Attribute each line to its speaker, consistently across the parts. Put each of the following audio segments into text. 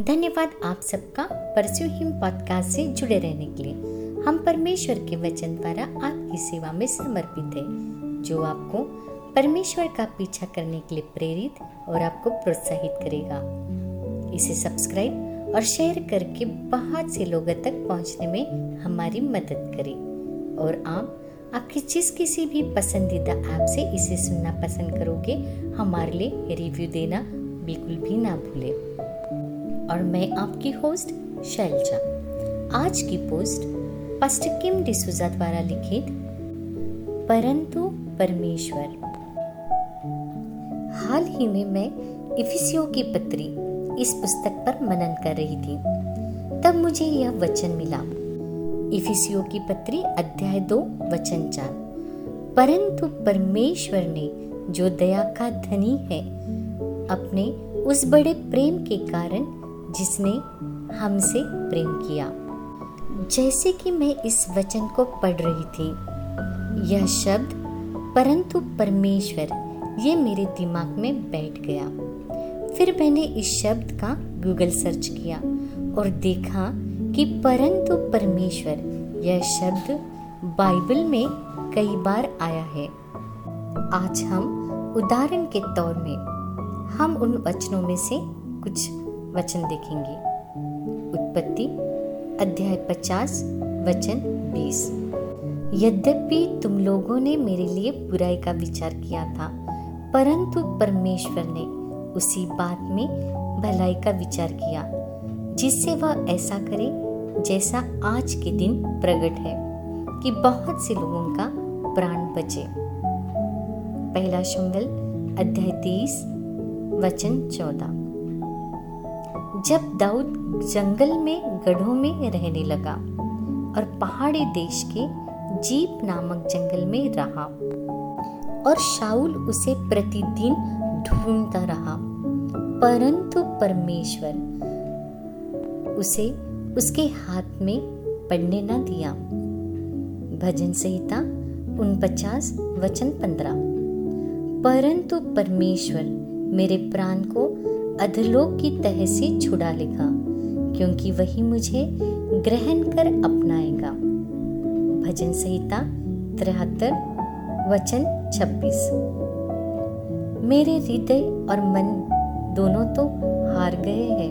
Speaker 1: धन्यवाद आप सबका परस्यू हिम पॉडकास्ट से जुड़े रहने के लिए। हम परमेश्वर के वचन द्वारा आपकी सेवा में समर्पित है, जो आपको परमेश्वर का पीछा करने के लिए प्रेरित और आपको प्रोत्साहित करेगा। इसे सब्सक्राइब और शेयर करके बहुत से लोगों तक पहुँचने में हमारी मदद करें। और आप आपकी जिस किसी भी पसंदीदा ऐप से इसे सुनना पसंद करोगे, हमारे लिए रिव्यू देना बिल्कुल भी ना भूले। और मैं आपकी होस्ट शैलजा। आज की पोस्ट किम डिसूजा द्वारा लिखित, परंतु परमेश्वर। हाल ही में मैं इफिसियो की पत्री इस पुस्तक पर मनन कर रही थी। तब मुझे यह वचन मिला। इफिसियो की पत्री अध्याय दो, वचन चार। परंतु परमेश्वर ने जो दया का धनी है, अपने उस बड़े प्रेम के कारण जिसने हमसे प्रेम किया। जैसे कि मैं इस वचन को पढ़ रही थी, यह शब्द, परंतु परमेश्वर, ये मेरे दिमाग में बैठ गया। फिर मैंने इस शब्द का गूगल सर्च किया और देखा कि परंतु परमेश्वर, यह शब्द बाइबल में कई बार आया है। आज हम उदाहरण के तौर में, हम उन वचनों में से कुछ वचन देखेंगे। उत्पत्ति, अध्याय पचास, वचन बीस। यद्यपि तुम लोगों ने मेरे लिए बुराई का विचार किया था, परंतु परमेश्वर ने उसी बात में भलाई का विचार किया, जिससे वह ऐसा करे जैसा आज के दिन प्रकट है, कि बहुत से लोगों का प्राण बचे। पहला शुंगल अध्याय तीस, वचन चौदह। जब दाऊद जंगल में, गढ़ों में रहने लगा और पहाड़ी देश के जीप नामक जंगल में रहा और शाउल उसे प्रतिदिन ढूंढता रहा, परंतु परमेश्वर उसे उसके हाथ में पढ़ने न दिया। भजन संहिता उन पचास वचन पंद्रह। परंतु परमेश्वर मेरे प्राण को अधलोक की तह से छुड़ा लेगा, क्योंकि वही मुझे ग्रहण कर अपनाएगा। भजन संहिता तिहत्तर, वचन छब्बीस। मेरे हृदय और मन दोनों तो हार गए हैं,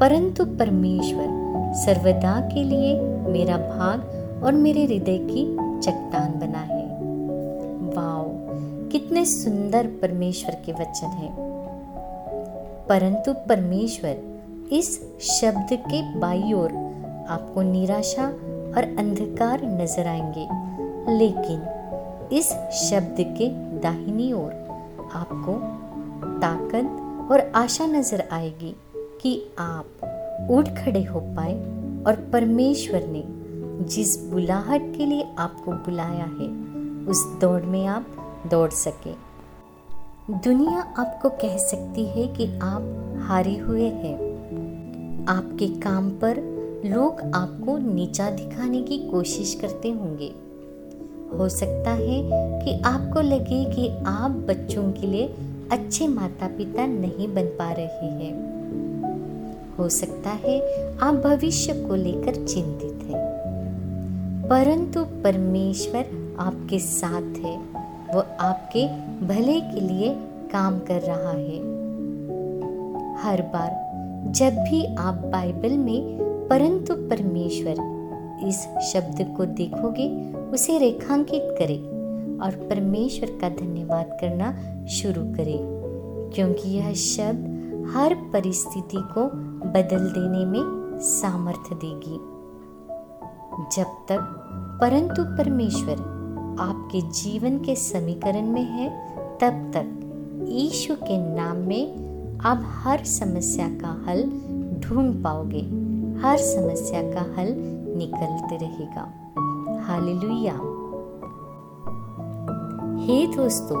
Speaker 1: परंतु परमेश्वर सर्वदा के लिए मेरा भाग और मेरे हृदय की चट्टान बना है। वाओ, कितने सुंदर परमेश्वर के वचन हैं। परंतु परमेश्वर इस शब्द के बाई ओर आपको निराशा और अंधकार नज़र आएँगे। लेकिन इस शब्द के दाहिनी ओर आपको ताकत और आशा नज़र आएगी कि आप उठ खड़े हो पाए और परमेश्वर ने जिस बुलाहट के लिए आपको बुलाया है, उस दौड़ में आप दौड़ सके। दुनिया आपको कह सकती है कि आप हारे हुए हैं। आपके काम पर लोग आपको नीचा दिखाने की कोशिश करते होंगे। हो सकता है कि आपको लगे कि आप बच्चों के लिए अच्छे माता पिता नहीं बन पा रहे हैं। हो सकता है आप भविष्य को लेकर चिंतित हैं। परंतु परमेश्वर आपके साथ है। वो आपके भले के लिए काम कर रहा है। हर बार जब भी आप बाइबल में, परंतु परमेश्वर इस शब्द को देखोगे, उसे रेखांकित करें और परमेश्वर का धन्यवाद करना शुरू करें, क्योंकि यह शब्द हर परिस्थिति को बदल देने में सामर्थ्य देगी। जब तक परंतु परमेश्वर आपके जीवन के समीकरण में है, तब तक ईश्वर के नाम में आप हर समस्या का हल ढूंढ पाओगे। हर समस्या का हल निकलते रहेगा। हालेलुया। हे दोस्तों,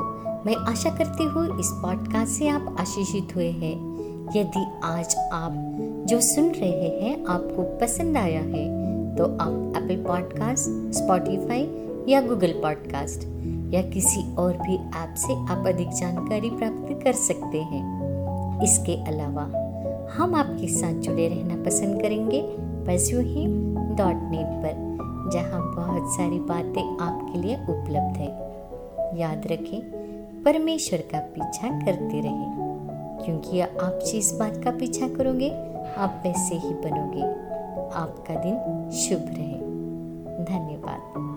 Speaker 1: मैं आशा करती हूँ इस पॉडकास्ट से आप आशीषित हुए हैं। यदि आज आप जो सुन रहे हैं आपको पसंद आया है तो आप एप्पल पॉडकास्ट स्पॉटिफाई या गूगल पॉडकास्ट या किसी और भी ऐप से आप अधिक जानकारी प्राप्त कर सकते हैं। इसके अलावा, हम आपके साथ जुड़े रहना पसंद करेंगे डॉट नेट पर, जहाँ बहुत सारी बातें आपके लिए उपलब्ध है। याद रखें, परमेश्वर का पीछा करते रहें। क्योंकि आप जिस बात का पीछा करोगे, आप वैसे ही बनोगे। आपका दिन शुभ रहे। धन्यवाद।